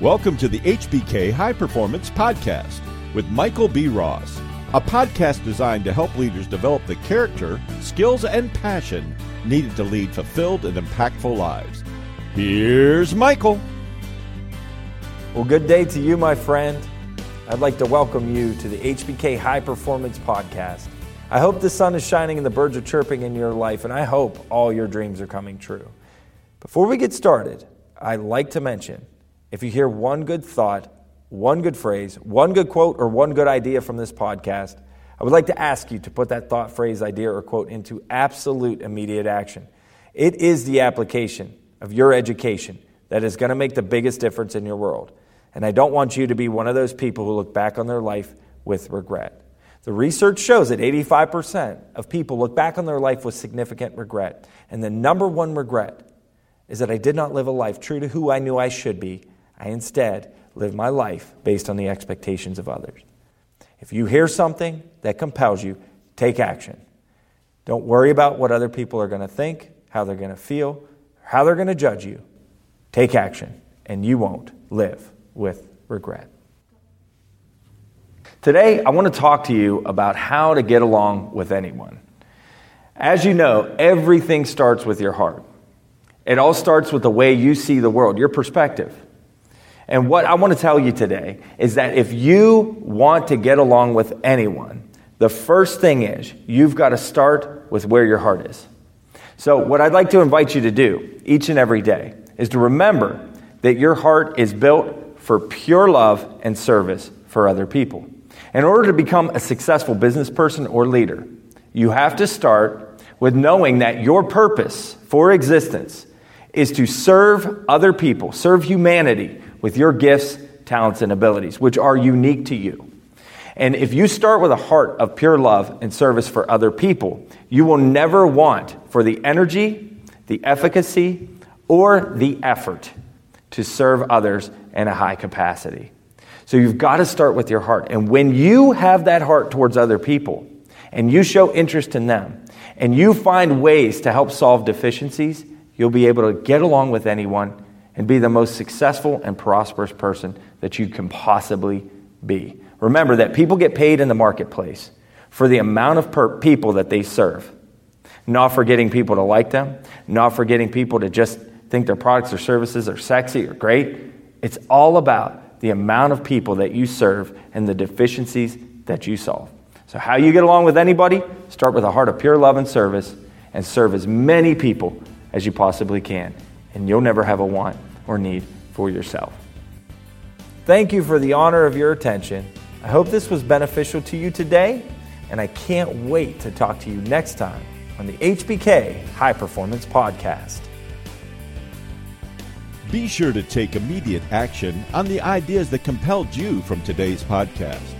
Welcome to the HBK High Performance Podcast with Michael B. Ross, a podcast designed to help leaders develop the character, skills, and passion needed to lead fulfilled and impactful lives. Here's Michael. Well, good day to you, my friend. I'd like to welcome you to the HBK High Performance Podcast. I hope the sun is shining and the birds are chirping in your life, and I hope all your dreams are coming true. Before we get started, I'd like to mention if you hear one good thought, one good phrase, one good quote, or one good idea from this podcast, I would like to ask you to put that thought, phrase, idea, or quote into absolute immediate action. It is the application of your education that is going to make the biggest difference in your world. And I don't want you to be one of those people who look back on their life with regret. The research shows that 85% of people look back on their life with significant regret. And the number one regret is that I did not live a life true to who I knew I should be I instead live my life based on the expectations of others. If you hear something that compels you, take action. Don't worry about what other people are going to think, how they're going to feel, how they're going to judge you. Take action, and you won't live with regret. Today, I want to talk to you about how to get along with anyone. As you know, everything starts with your heart. It all starts with the way you see the world, your perspective. And what I want to tell you today is that if you want to get along with anyone, the first thing is you've got to start with where your heart is. So, what I'd like to invite you to do each and every day is to remember that your heart is built for pure love and service for other people. In order to become a successful business person or leader, you have to start with knowing that your purpose for existence is to serve other people, serve humanity with your gifts, talents, and abilities, which are unique to you. And if you start with a heart of pure love and service for other people, you will never want for the energy, the efficacy, or the effort to serve others in a high capacity. So you've got to start with your heart. And when you have that heart towards other people and you show interest in them and you find ways to help solve deficiencies, you'll be able to get along with anyone and be the most successful and prosperous person that you can possibly be. Remember that people get paid in the marketplace for the amount of per- people that they serve, not for getting people to like them, not for getting people to just think their products or services are sexy or great. It's all about the amount of people that you serve and the deficiencies that you solve. So, how you get along with anybody? Start with a heart of pure love and service and serve as many people as you possibly can and you'll never have a want or need for yourself. Thank you for the honor of your attention. I hope this was beneficial to you today, and I can't wait to talk to you next time on the HBK High Performance Podcast. Be sure to take immediate action on the ideas that compelled you from today's podcast.